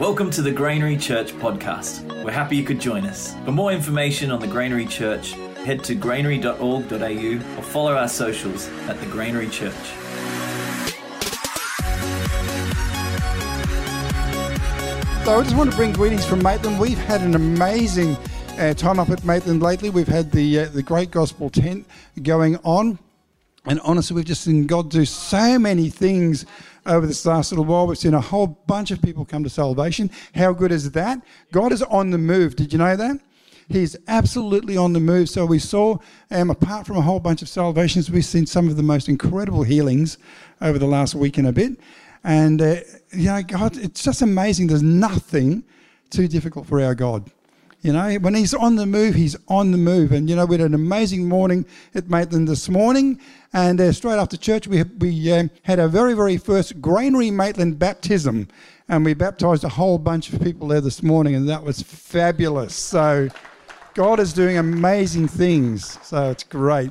Welcome to the Granary Church podcast. We're happy you could join us. For more information on the Granary Church, head to granary.org.au or follow our socials at the Granary Church. So I just want to bring greetings from Maitland. We've had an amazing uh, time up at Maitland lately. We've had the uh, the Great Gospel Tent going on, and honestly, we've just seen God do so many things over this last little while. We've seen a whole bunch of people come to salvation. How good is that? God is on the move. Did you know that? He's absolutely on the move. So we saw, um, apart from a whole bunch of salvations, we've seen some of the most incredible healings over the last week and a bit. And, uh, you know, God, it's just amazing. There's nothing too difficult for our God. You know, when he's on the move, he's on the move. And, you know, we had an amazing morning at Maitland this morning. And uh, straight after church, we, we um, had our very, very first Granary Maitland baptism. And we baptized a whole bunch of people there this morning. And that was fabulous. So God is doing amazing things. So it's great.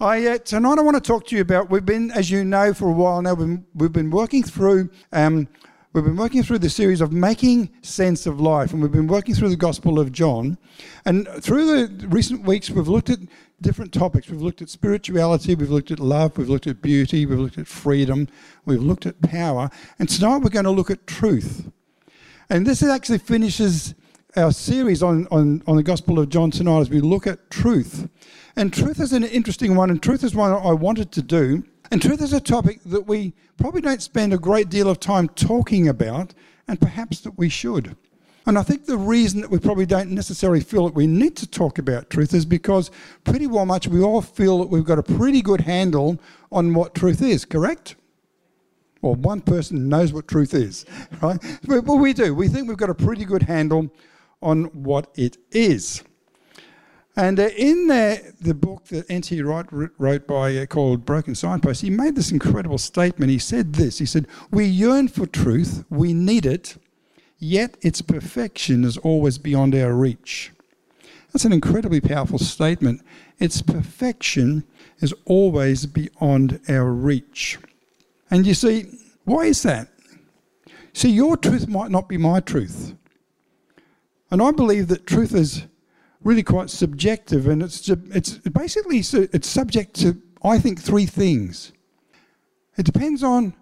I, uh, tonight I want to talk to you about, we've been, as you know, for a while now, we've been, we've been working through, um, we've been working through the series of making sense of life, and we've been working through the Gospel of John. And through the recent weeks, we've looked at different topics. We've looked at spirituality, we've looked at love, we've looked at beauty, we've looked at freedom, we've looked at power. And tonight we're going to look at truth. And this actually finishes our series on, on, on the Gospel of John tonight as we look at truth. And truth is an interesting one, and truth is one I wanted to do. And truth is a topic that we probably don't spend a great deal of time talking about, and perhaps that we should. And I think the reason that we probably don't necessarily feel that we need to talk about truth is because pretty well much we all feel that we've got a pretty good handle on what truth is, correct? Well, one person knows what truth is, right? But we do. We think we've got a pretty good handle on what it is. And uh, in the, the book that N.T. Wright wrote by uh, called Broken Signposts, he made this incredible statement. He said this. He said, "We yearn for truth. We need it, yet its perfection is always beyond our reach." That's an incredibly powerful statement. Its perfection is always beyond our reach. And you see, why is that? See, your truth might not be my truth. And I believe that truth is really quite subjective, and it's it's basically it's subject to I think three things. It depends on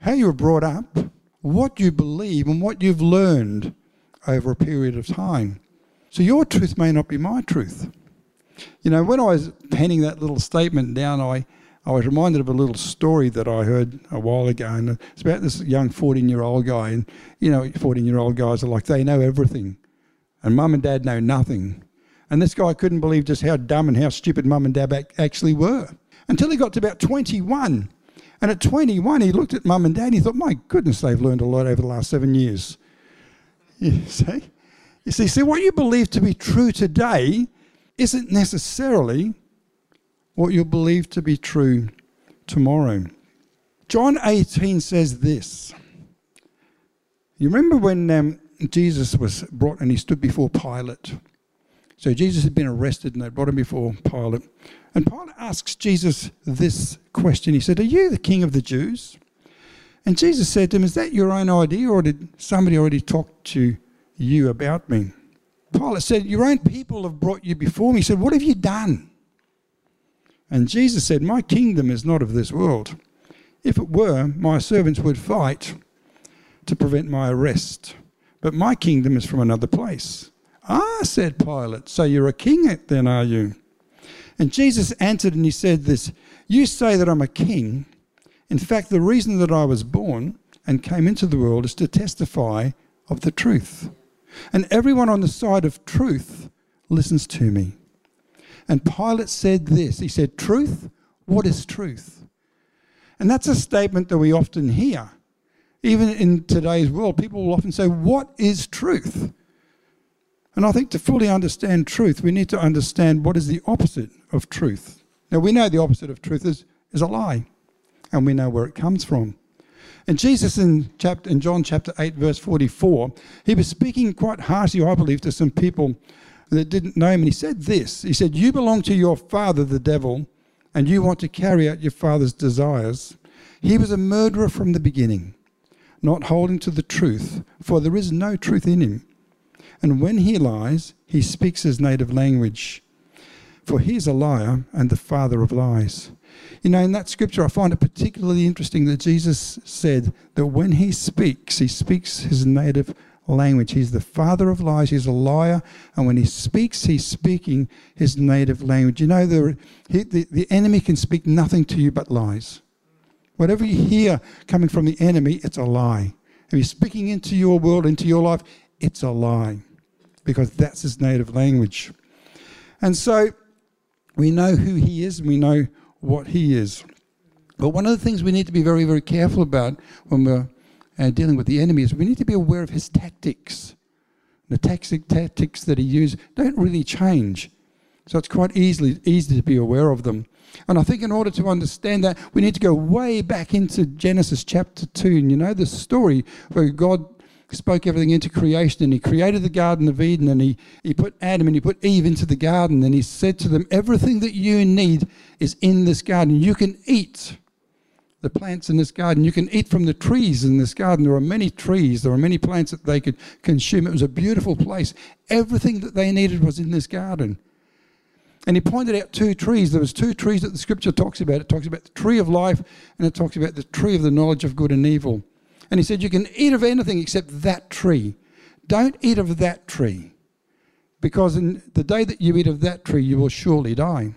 how you were brought up, what you believe, and what you've learned over a period of time. So your truth may not be my truth. You know, when I was penning that little statement down, I I was reminded of a little story that I heard a while ago, and it's about this young 14 year old guy. And, you know, 14 year old guys are like, they know everything, and mum and dad know nothing. And this guy couldn't believe just how dumb and how stupid mum and dad actually were until he got to about 21. And at 21, he looked at mum and dad and he thought, my goodness, they've learned a lot over the last seven years. You see? You see, see, what you believe to be true today isn't necessarily what you'll believe to be true tomorrow. John 18 says this. You remember when um, Jesus was brought and he stood before Pilate? So Jesus had been arrested and they brought him before Pilate. And Pilate asks Jesus this question. He said, Are you the king of the Jews? And Jesus said to him, Is that your own idea or did somebody already talk to you about me? Pilate said, Your own people have brought you before me. He said, What have you done? And Jesus said, My kingdom is not of this world. If it were, my servants would fight to prevent my arrest. But my kingdom is from another place. Ah, said Pilate, so you're a king then, are you? And Jesus answered and he said this You say that I'm a king. In fact, the reason that I was born and came into the world is to testify of the truth. And everyone on the side of truth listens to me. And Pilate said this He said, Truth? What is truth? And that's a statement that we often hear. Even in today's world, people will often say, What is truth? And I think to fully understand truth, we need to understand what is the opposite of truth. Now, we know the opposite of truth is, is a lie, and we know where it comes from. And Jesus in, chapter, in John chapter 8, verse 44, he was speaking quite harshly, I believe, to some people that didn't know him. And he said this He said, You belong to your father, the devil, and you want to carry out your father's desires. He was a murderer from the beginning, not holding to the truth, for there is no truth in him. And when he lies, he speaks his native language. For he is a liar and the father of lies. You know, in that scripture, I find it particularly interesting that Jesus said that when he speaks, he speaks his native language. He's the father of lies, he's a liar, and when he speaks, he's speaking his native language. You know, the, the, the enemy can speak nothing to you but lies. Whatever you hear coming from the enemy, it's a lie. If he's speaking into your world, into your life, it's a lie because that's his native language. And so we know who he is and we know what he is. But one of the things we need to be very, very careful about when we're uh, dealing with the enemy is we need to be aware of his tactics. The tactics that he uses don't really change. So it's quite easily easy to be aware of them. And I think in order to understand that, we need to go way back into Genesis chapter 2. And you know the story where God spoke everything into creation and he created the Garden of Eden and he, he put Adam and he put Eve into the garden and he said to them, Everything that you need is in this garden. You can eat the plants in this garden. You can eat from the trees in this garden. There are many trees, there are many plants that they could consume. It was a beautiful place. Everything that they needed was in this garden. And he pointed out two trees. There was two trees that the scripture talks about. It talks about the tree of life and it talks about the tree of the knowledge of good and evil. And he said, You can eat of anything except that tree. Don't eat of that tree, because in the day that you eat of that tree, you will surely die.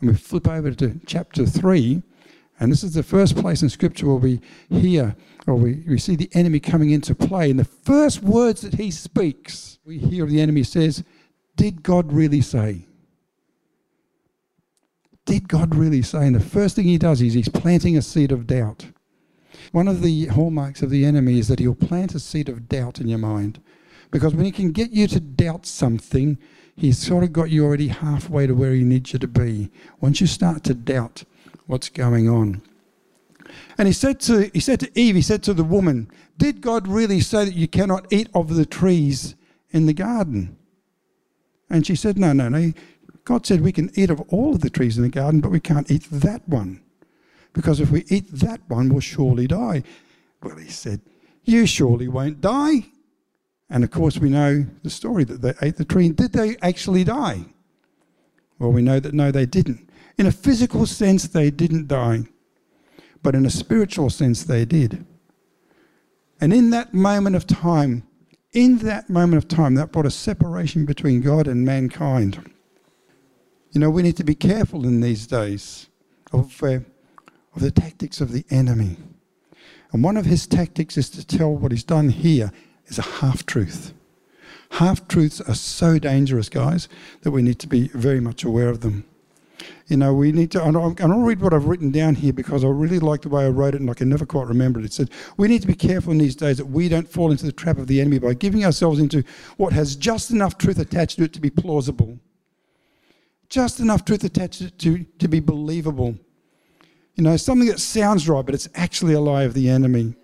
And we flip over to chapter 3, and this is the first place in Scripture where we hear or we, we see the enemy coming into play. And the first words that he speaks, we hear the enemy says, Did God really say? Did God really say? And the first thing he does is he's planting a seed of doubt. One of the hallmarks of the enemy is that he'll plant a seed of doubt in your mind. Because when he can get you to doubt something, he's sort of got you already halfway to where he needs you to be. Once you start to doubt what's going on. And he said to he said to Eve, he said to the woman, Did God really say that you cannot eat of the trees in the garden? And she said, No, no, no. God said we can eat of all of the trees in the garden, but we can't eat that one because if we eat that one, we'll surely die. Well, he said, You surely won't die. And of course, we know the story that they ate the tree. Did they actually die? Well, we know that no, they didn't. In a physical sense, they didn't die, but in a spiritual sense, they did. And in that moment of time, in that moment of time, that brought a separation between God and mankind. You know, we need to be careful in these days of uh, of the tactics of the enemy. And one of his tactics is to tell what he's done here is a half truth. Half truths are so dangerous, guys, that we need to be very much aware of them. You know, we need to, and I'll, and I'll read what I've written down here because I really like the way I wrote it and I can never quite remember it. It said, We need to be careful in these days that we don't fall into the trap of the enemy by giving ourselves into what has just enough truth attached to it to be plausible, just enough truth attached to it to, to be believable. You know, something that sounds right, but it's actually a lie of the enemy.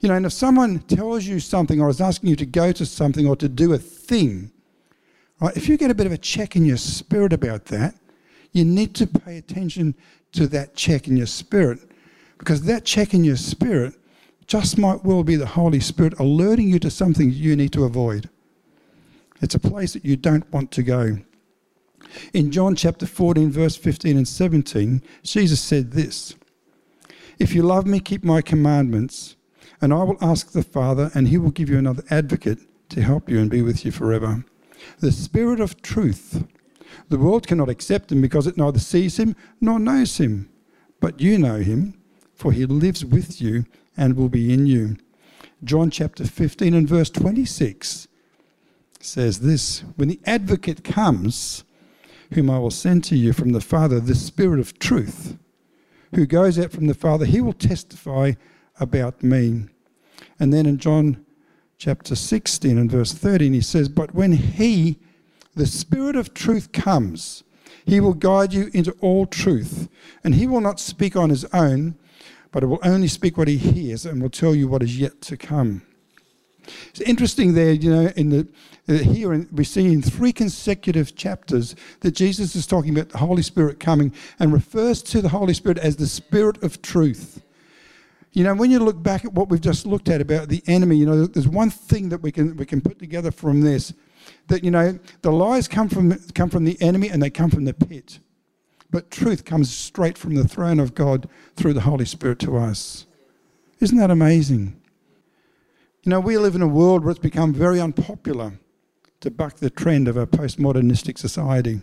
You know, and if someone tells you something or is asking you to go to something or to do a thing, right, if you get a bit of a check in your spirit about that, you need to pay attention to that check in your spirit because that check in your spirit just might well be the Holy Spirit alerting you to something you need to avoid. It's a place that you don't want to go. In John chapter 14, verse 15 and 17, Jesus said this If you love me, keep my commandments, and I will ask the Father, and he will give you another advocate to help you and be with you forever. The Spirit of truth. The world cannot accept him because it neither sees him nor knows him. But you know him, for he lives with you and will be in you. John chapter 15 and verse 26 says this When the advocate comes, whom I will send to you from the Father, the Spirit of truth, who goes out from the Father, he will testify about me. And then in John chapter 16 and verse 13, he says, But when he, the Spirit of truth, comes, he will guide you into all truth, and he will not speak on his own, but will only speak what he hears and will tell you what is yet to come. It's interesting there, you know, in the uh, here in, we see in three consecutive chapters that Jesus is talking about the Holy Spirit coming and refers to the Holy Spirit as the Spirit of truth. You know, when you look back at what we've just looked at about the enemy, you know, there's one thing that we can we can put together from this that you know the lies come from come from the enemy and they come from the pit, but truth comes straight from the throne of God through the Holy Spirit to us. Isn't that amazing? You know, we live in a world where it's become very unpopular to buck the trend of a postmodernistic society,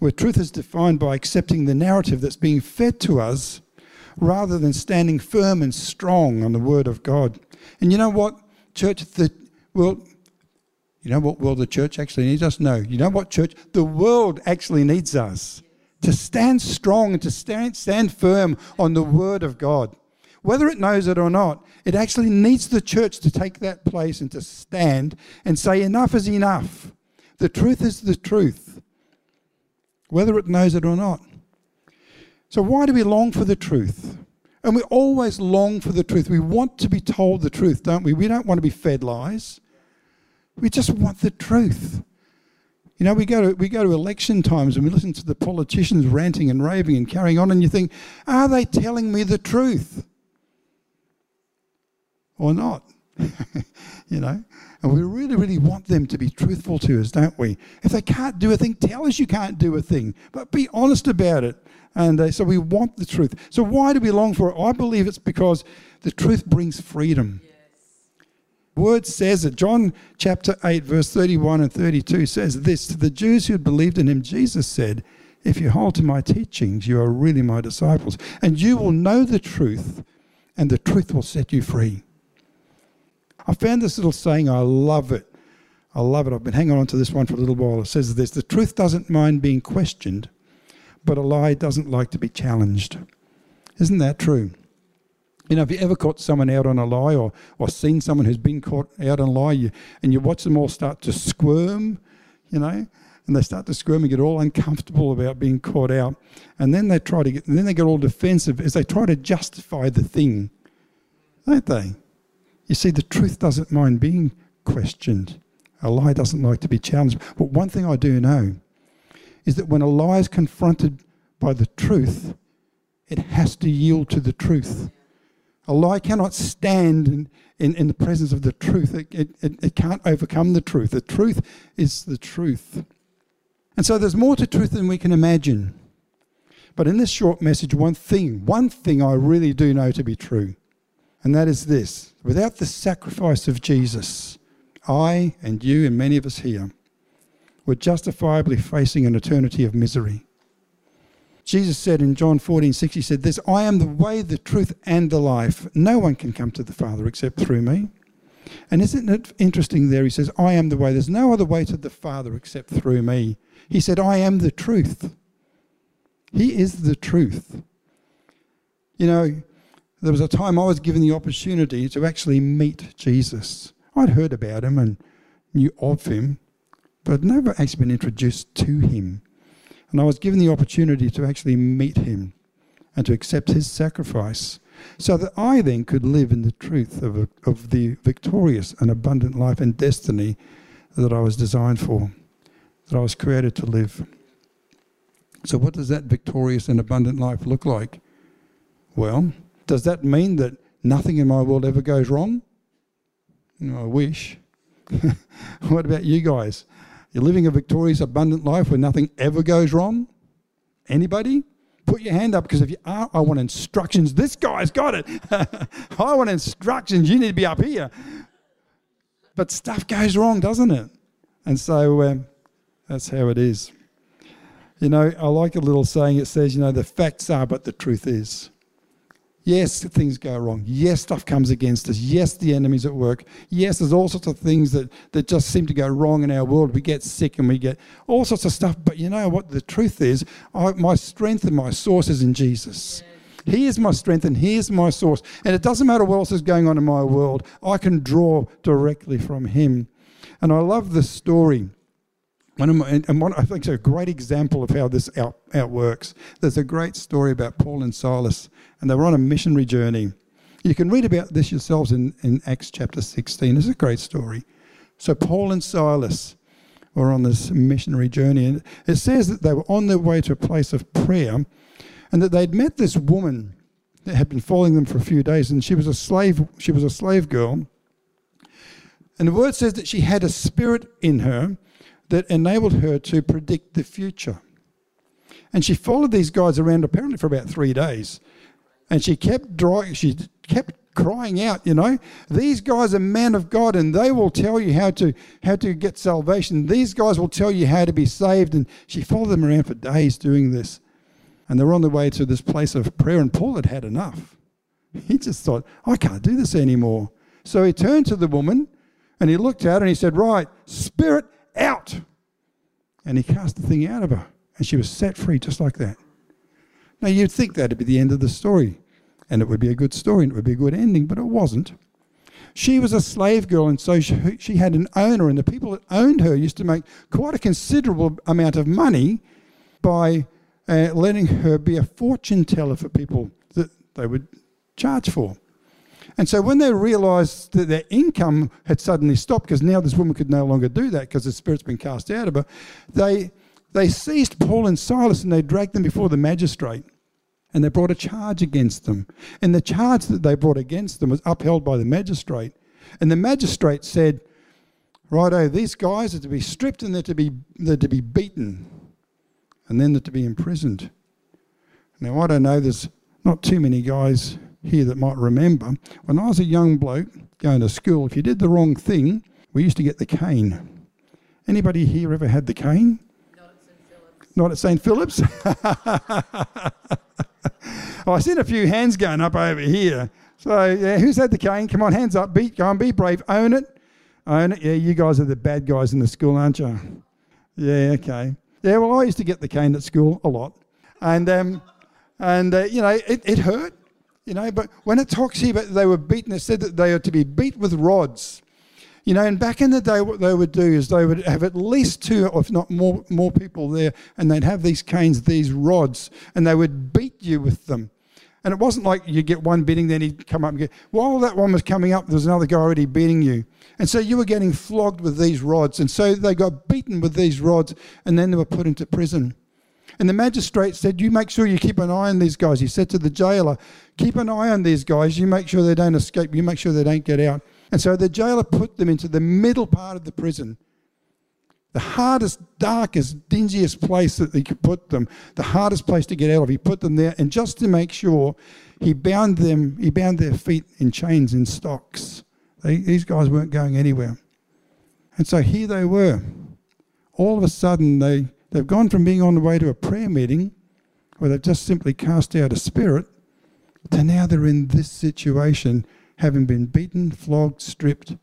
where truth is defined by accepting the narrative that's being fed to us rather than standing firm and strong on the Word of God. And you know what, church? The well, you know what world the church actually needs us? No. You know what, church? The world actually needs us to stand strong and to stand, stand firm on the Word of God. Whether it knows it or not, it actually needs the church to take that place and to stand and say, enough is enough. The truth is the truth, whether it knows it or not. So, why do we long for the truth? And we always long for the truth. We want to be told the truth, don't we? We don't want to be fed lies. We just want the truth. You know, we go to we go to election times and we listen to the politicians ranting and raving and carrying on, and you think, are they telling me the truth or not? you know, and we really, really want them to be truthful to us, don't we? If they can't do a thing, tell us you can't do a thing, but be honest about it. And uh, so we want the truth. So why do we long for it? I believe it's because the truth brings freedom. Yes. Word says it. John chapter 8, verse 31 and 32 says this To the Jews who had believed in him, Jesus said, If you hold to my teachings, you are really my disciples, and you will know the truth, and the truth will set you free. I found this little saying, I love it. I love it. I've been hanging on to this one for a little while. It says this The truth doesn't mind being questioned, but a lie doesn't like to be challenged. Isn't that true? You know, have you ever caught someone out on a lie or, or seen someone who's been caught out on a lie you, and you watch them all start to squirm, you know, and they start to squirm and get all uncomfortable about being caught out. And then they try to get, then they get all defensive as they try to justify the thing, don't they? You see, the truth doesn't mind being questioned. A lie doesn't like to be challenged. But one thing I do know is that when a lie is confronted by the truth, it has to yield to the truth. A lie cannot stand in, in, in the presence of the truth. It, it, it, it can't overcome the truth. The truth is the truth. And so there's more to truth than we can imagine. But in this short message, one thing, one thing I really do know to be true, and that is this without the sacrifice of Jesus, I and you and many of us here were justifiably facing an eternity of misery. Jesus said in John 14, 6, He said this I am the way, the truth, and the life. No one can come to the Father except through me. And isn't it interesting there? He says, I am the way. There's no other way to the Father except through me. He said, I am the truth. He is the truth. You know, there was a time I was given the opportunity to actually meet Jesus. I'd heard about him and knew of him, but I'd never actually been introduced to him. And I was given the opportunity to actually meet him and to accept his sacrifice so that I then could live in the truth of, of the victorious and abundant life and destiny that I was designed for, that I was created to live. So, what does that victorious and abundant life look like? Well, does that mean that nothing in my world ever goes wrong? No, I wish. what about you guys? You're living a victorious, abundant life where nothing ever goes wrong? Anybody? Put your hand up because if you are, I want instructions. This guy's got it. I want instructions. You need to be up here. But stuff goes wrong, doesn't it? And so um, that's how it is. You know, I like a little saying. It says, you know, the facts are, but the truth is. Yes, things go wrong. Yes, stuff comes against us. Yes, the enemy's at work. Yes, there's all sorts of things that, that just seem to go wrong in our world. We get sick and we get all sorts of stuff. But you know what? The truth is, I, my strength and my source is in Jesus. He is my strength and He is my source. And it doesn't matter what else is going on in my world, I can draw directly from Him. And I love the story and one, I think it's a great example of how this out, outworks. There's a great story about Paul and Silas, and they were on a missionary journey. You can read about this yourselves in, in Acts chapter 16. It's a great story. So, Paul and Silas were on this missionary journey, and it says that they were on their way to a place of prayer, and that they'd met this woman that had been following them for a few days, and she was a slave. She was a slave girl, and the word says that she had a spirit in her that enabled her to predict the future. And she followed these guys around apparently for about three days, and she kept drawing. She kept crying out, you know, these guys are men of God and they will tell you how to how to get salvation. These guys will tell you how to be saved. And she followed them around for days doing this. And they were on their way to this place of prayer, and Paul had had enough. He just thought, I can't do this anymore. So he turned to the woman and he looked at her and he said, Right, spirit out. And he cast the thing out of her. And she was set free just like that. Now you'd think that'd be the end of the story and it would be a good story and it would be a good ending, but it wasn't. She was a slave girl, and so she, she had an owner, and the people that owned her used to make quite a considerable amount of money by uh, letting her be a fortune teller for people that they would charge for. And so when they realized that their income had suddenly stopped, because now this woman could no longer do that because the spirit's been cast out of her, they, they seized Paul and Silas and they dragged them before the magistrate and they brought a charge against them. And the charge that they brought against them was upheld by the magistrate. And the magistrate said, Righto, these guys are to be stripped and they're to be, they're to be beaten, and then they're to be imprisoned. Now, I don't know, there's not too many guys here that might remember. When I was a young bloke going to school, if you did the wrong thing, we used to get the cane. Anybody here ever had the cane? Not at St. Philip's. Not at St. Philip's? oh, I seen a few hands going up over here. So, yeah, who's had the cane? Come on, hands up. Beat, go on, be brave. Own it. Own it. Yeah, you guys are the bad guys in the school, aren't you? Yeah, okay. Yeah, well, I used to get the cane at school a lot. And, um, and uh, you know, it, it hurt, you know, but when it talks here about they were beaten, it said that they are to be beat with rods. You know, and back in the day, what they would do is they would have at least two, if not more, more people there, and they'd have these canes, these rods, and they would beat you with them. And it wasn't like you get one beating, then he'd come up and get. While that one was coming up, there was another guy already beating you. And so you were getting flogged with these rods. And so they got beaten with these rods, and then they were put into prison. And the magistrate said, You make sure you keep an eye on these guys. He said to the jailer, Keep an eye on these guys. You make sure they don't escape. You make sure they don't get out. And so the jailer put them into the middle part of the prison. The hardest, darkest, dingiest place that he could put them, the hardest place to get out of. He put them there, and just to make sure, he bound them, he bound their feet in chains in stocks. They, these guys weren't going anywhere. And so here they were. All of a sudden, they, they've gone from being on the way to a prayer meeting where they've just simply cast out a spirit to now they're in this situation having been beaten, flogged, stripped,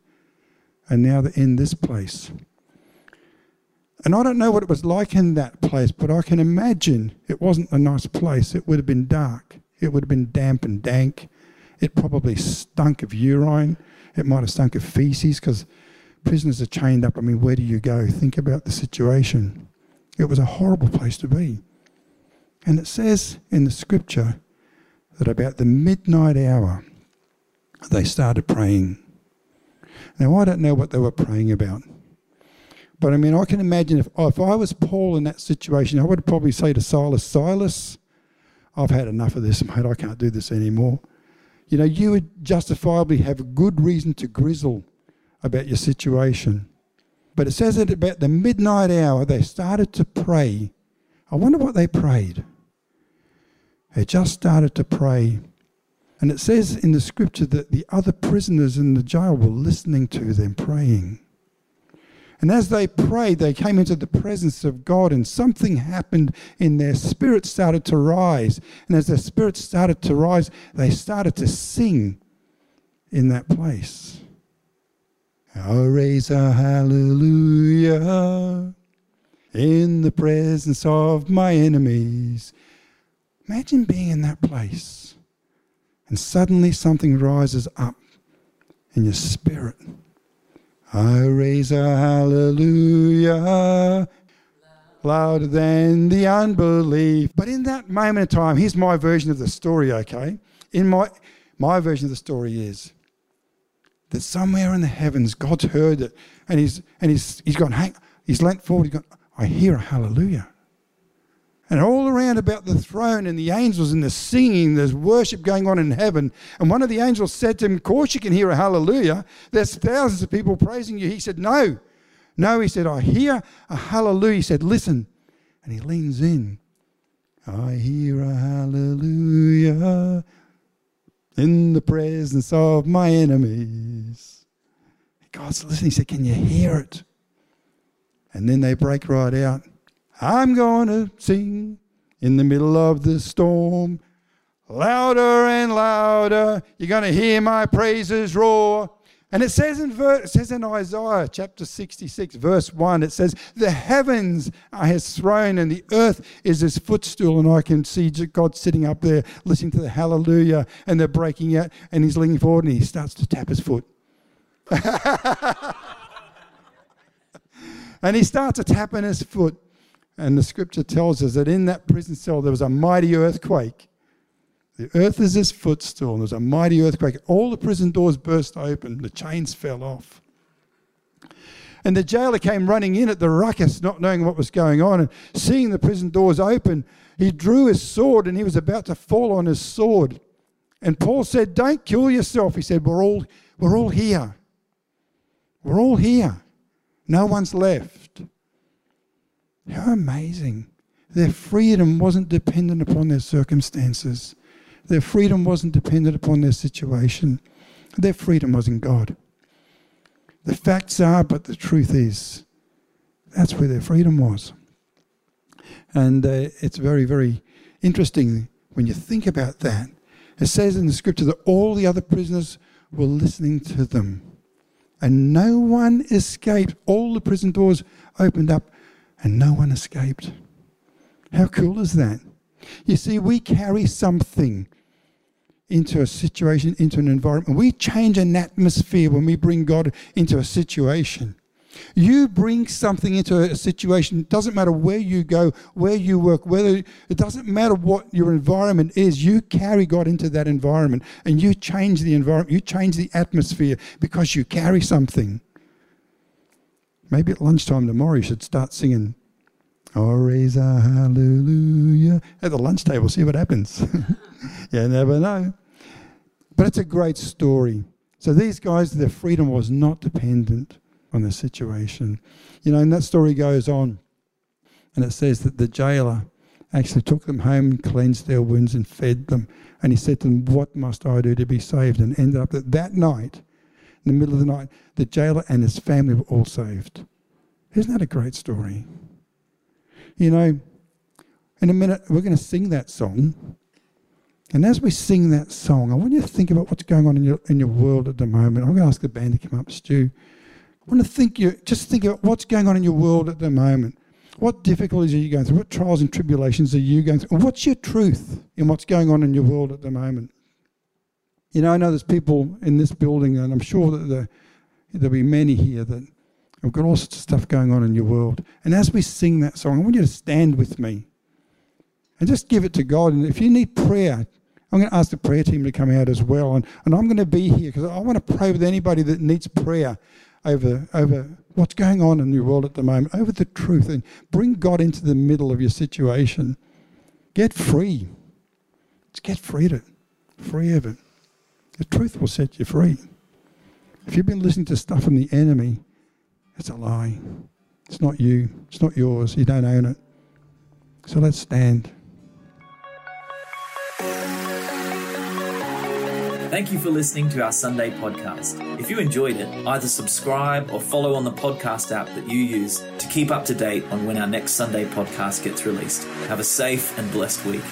and now they're in this place. And I don't know what it was like in that place, but I can imagine it wasn't a nice place. It would have been dark. It would have been damp and dank. It probably stunk of urine. It might have stunk of feces because prisoners are chained up. I mean, where do you go? Think about the situation. It was a horrible place to be. And it says in the scripture that about the midnight hour, they started praying. Now, I don't know what they were praying about. But I mean, I can imagine if, if I was Paul in that situation, I would probably say to Silas, Silas, I've had enough of this, mate. I can't do this anymore. You know, you would justifiably have a good reason to grizzle about your situation. But it says that about the midnight hour, they started to pray. I wonder what they prayed. They just started to pray. And it says in the scripture that the other prisoners in the jail were listening to them praying. And as they prayed, they came into the presence of God, and something happened in their spirit started to rise. And as their spirit started to rise, they started to sing in that place. I'll raise a hallelujah in the presence of my enemies. Imagine being in that place, and suddenly something rises up in your spirit I raise a hallelujah louder than the unbelief. But in that moment of time, here's my version of the story, okay? In my my version of the story is that somewhere in the heavens, God's heard it, and he's and he's he's gone, hang, he's leant forward, he's gone, I hear a hallelujah. And all around about the throne and the angels and the singing, there's worship going on in heaven. And one of the angels said to him, Of course you can hear a hallelujah. There's thousands of people praising you. He said, No. No, he said, I hear a hallelujah. He said, Listen. And he leans in. I hear a hallelujah in the presence of my enemies. God's listening. He said, Can you hear it? And then they break right out. I'm going to sing in the middle of the storm. Louder and louder, you're going to hear my praises roar. And it says in it says in Isaiah chapter 66, verse 1, it says, The heavens are his throne and the earth is his footstool. And I can see God sitting up there listening to the hallelujah and they're breaking out and he's leaning forward and he starts to tap his foot. and he starts to tap in his foot. And the scripture tells us that in that prison cell there was a mighty earthquake. The earth is his footstool, there was a mighty earthquake. All the prison doors burst open, the chains fell off. And the jailer came running in at the ruckus, not knowing what was going on, and seeing the prison doors open, he drew his sword and he was about to fall on his sword. And Paul said, Don't kill yourself. He said, We're all, we're all here. We're all here. No one's left. How amazing. Their freedom wasn't dependent upon their circumstances. Their freedom wasn't dependent upon their situation. Their freedom was in God. The facts are, but the truth is, that's where their freedom was. And uh, it's very, very interesting when you think about that. It says in the scripture that all the other prisoners were listening to them. And no one escaped. All the prison doors opened up and no one escaped. How cool is that? You see, we carry something into a situation, into an environment. We change an atmosphere when we bring God into a situation. You bring something into a situation, it doesn't matter where you go, where you work, whether it doesn't matter what your environment is, you carry God into that environment and you change the environment, you change the atmosphere because you carry something. Maybe at lunchtime tomorrow you should start singing, Oh, raise a hallelujah at the lunch table, see what happens. you never know. But it's a great story. So these guys, their freedom was not dependent on the situation. You know, and that story goes on, and it says that the jailer actually took them home cleansed their wounds and fed them. And he said to them, What must I do to be saved? And ended up that that night, in the middle of the night, the jailer and his family were all saved. Isn't that a great story? You know, in a minute, we're going to sing that song. And as we sing that song, I want you to think about what's going on in your, in your world at the moment. I'm going to ask the band to come up, Stu. I want to think you, just think about what's going on in your world at the moment. What difficulties are you going through? What trials and tribulations are you going through? what's your truth in what's going on in your world at the moment? You know, I know there's people in this building, and I'm sure that there, there'll be many here that have got all sorts of stuff going on in your world. And as we sing that song, I want you to stand with me and just give it to God. And if you need prayer, I'm going to ask the prayer team to come out as well. And, and I'm going to be here because I want to pray with anybody that needs prayer over, over what's going on in your world at the moment, over the truth, and bring God into the middle of your situation. Get free. Just get free of it. Free of it. The truth will set you free. If you've been listening to stuff from the enemy, it's a lie. It's not you. It's not yours. You don't own it. So let's stand. Thank you for listening to our Sunday podcast. If you enjoyed it, either subscribe or follow on the podcast app that you use to keep up to date on when our next Sunday podcast gets released. Have a safe and blessed week.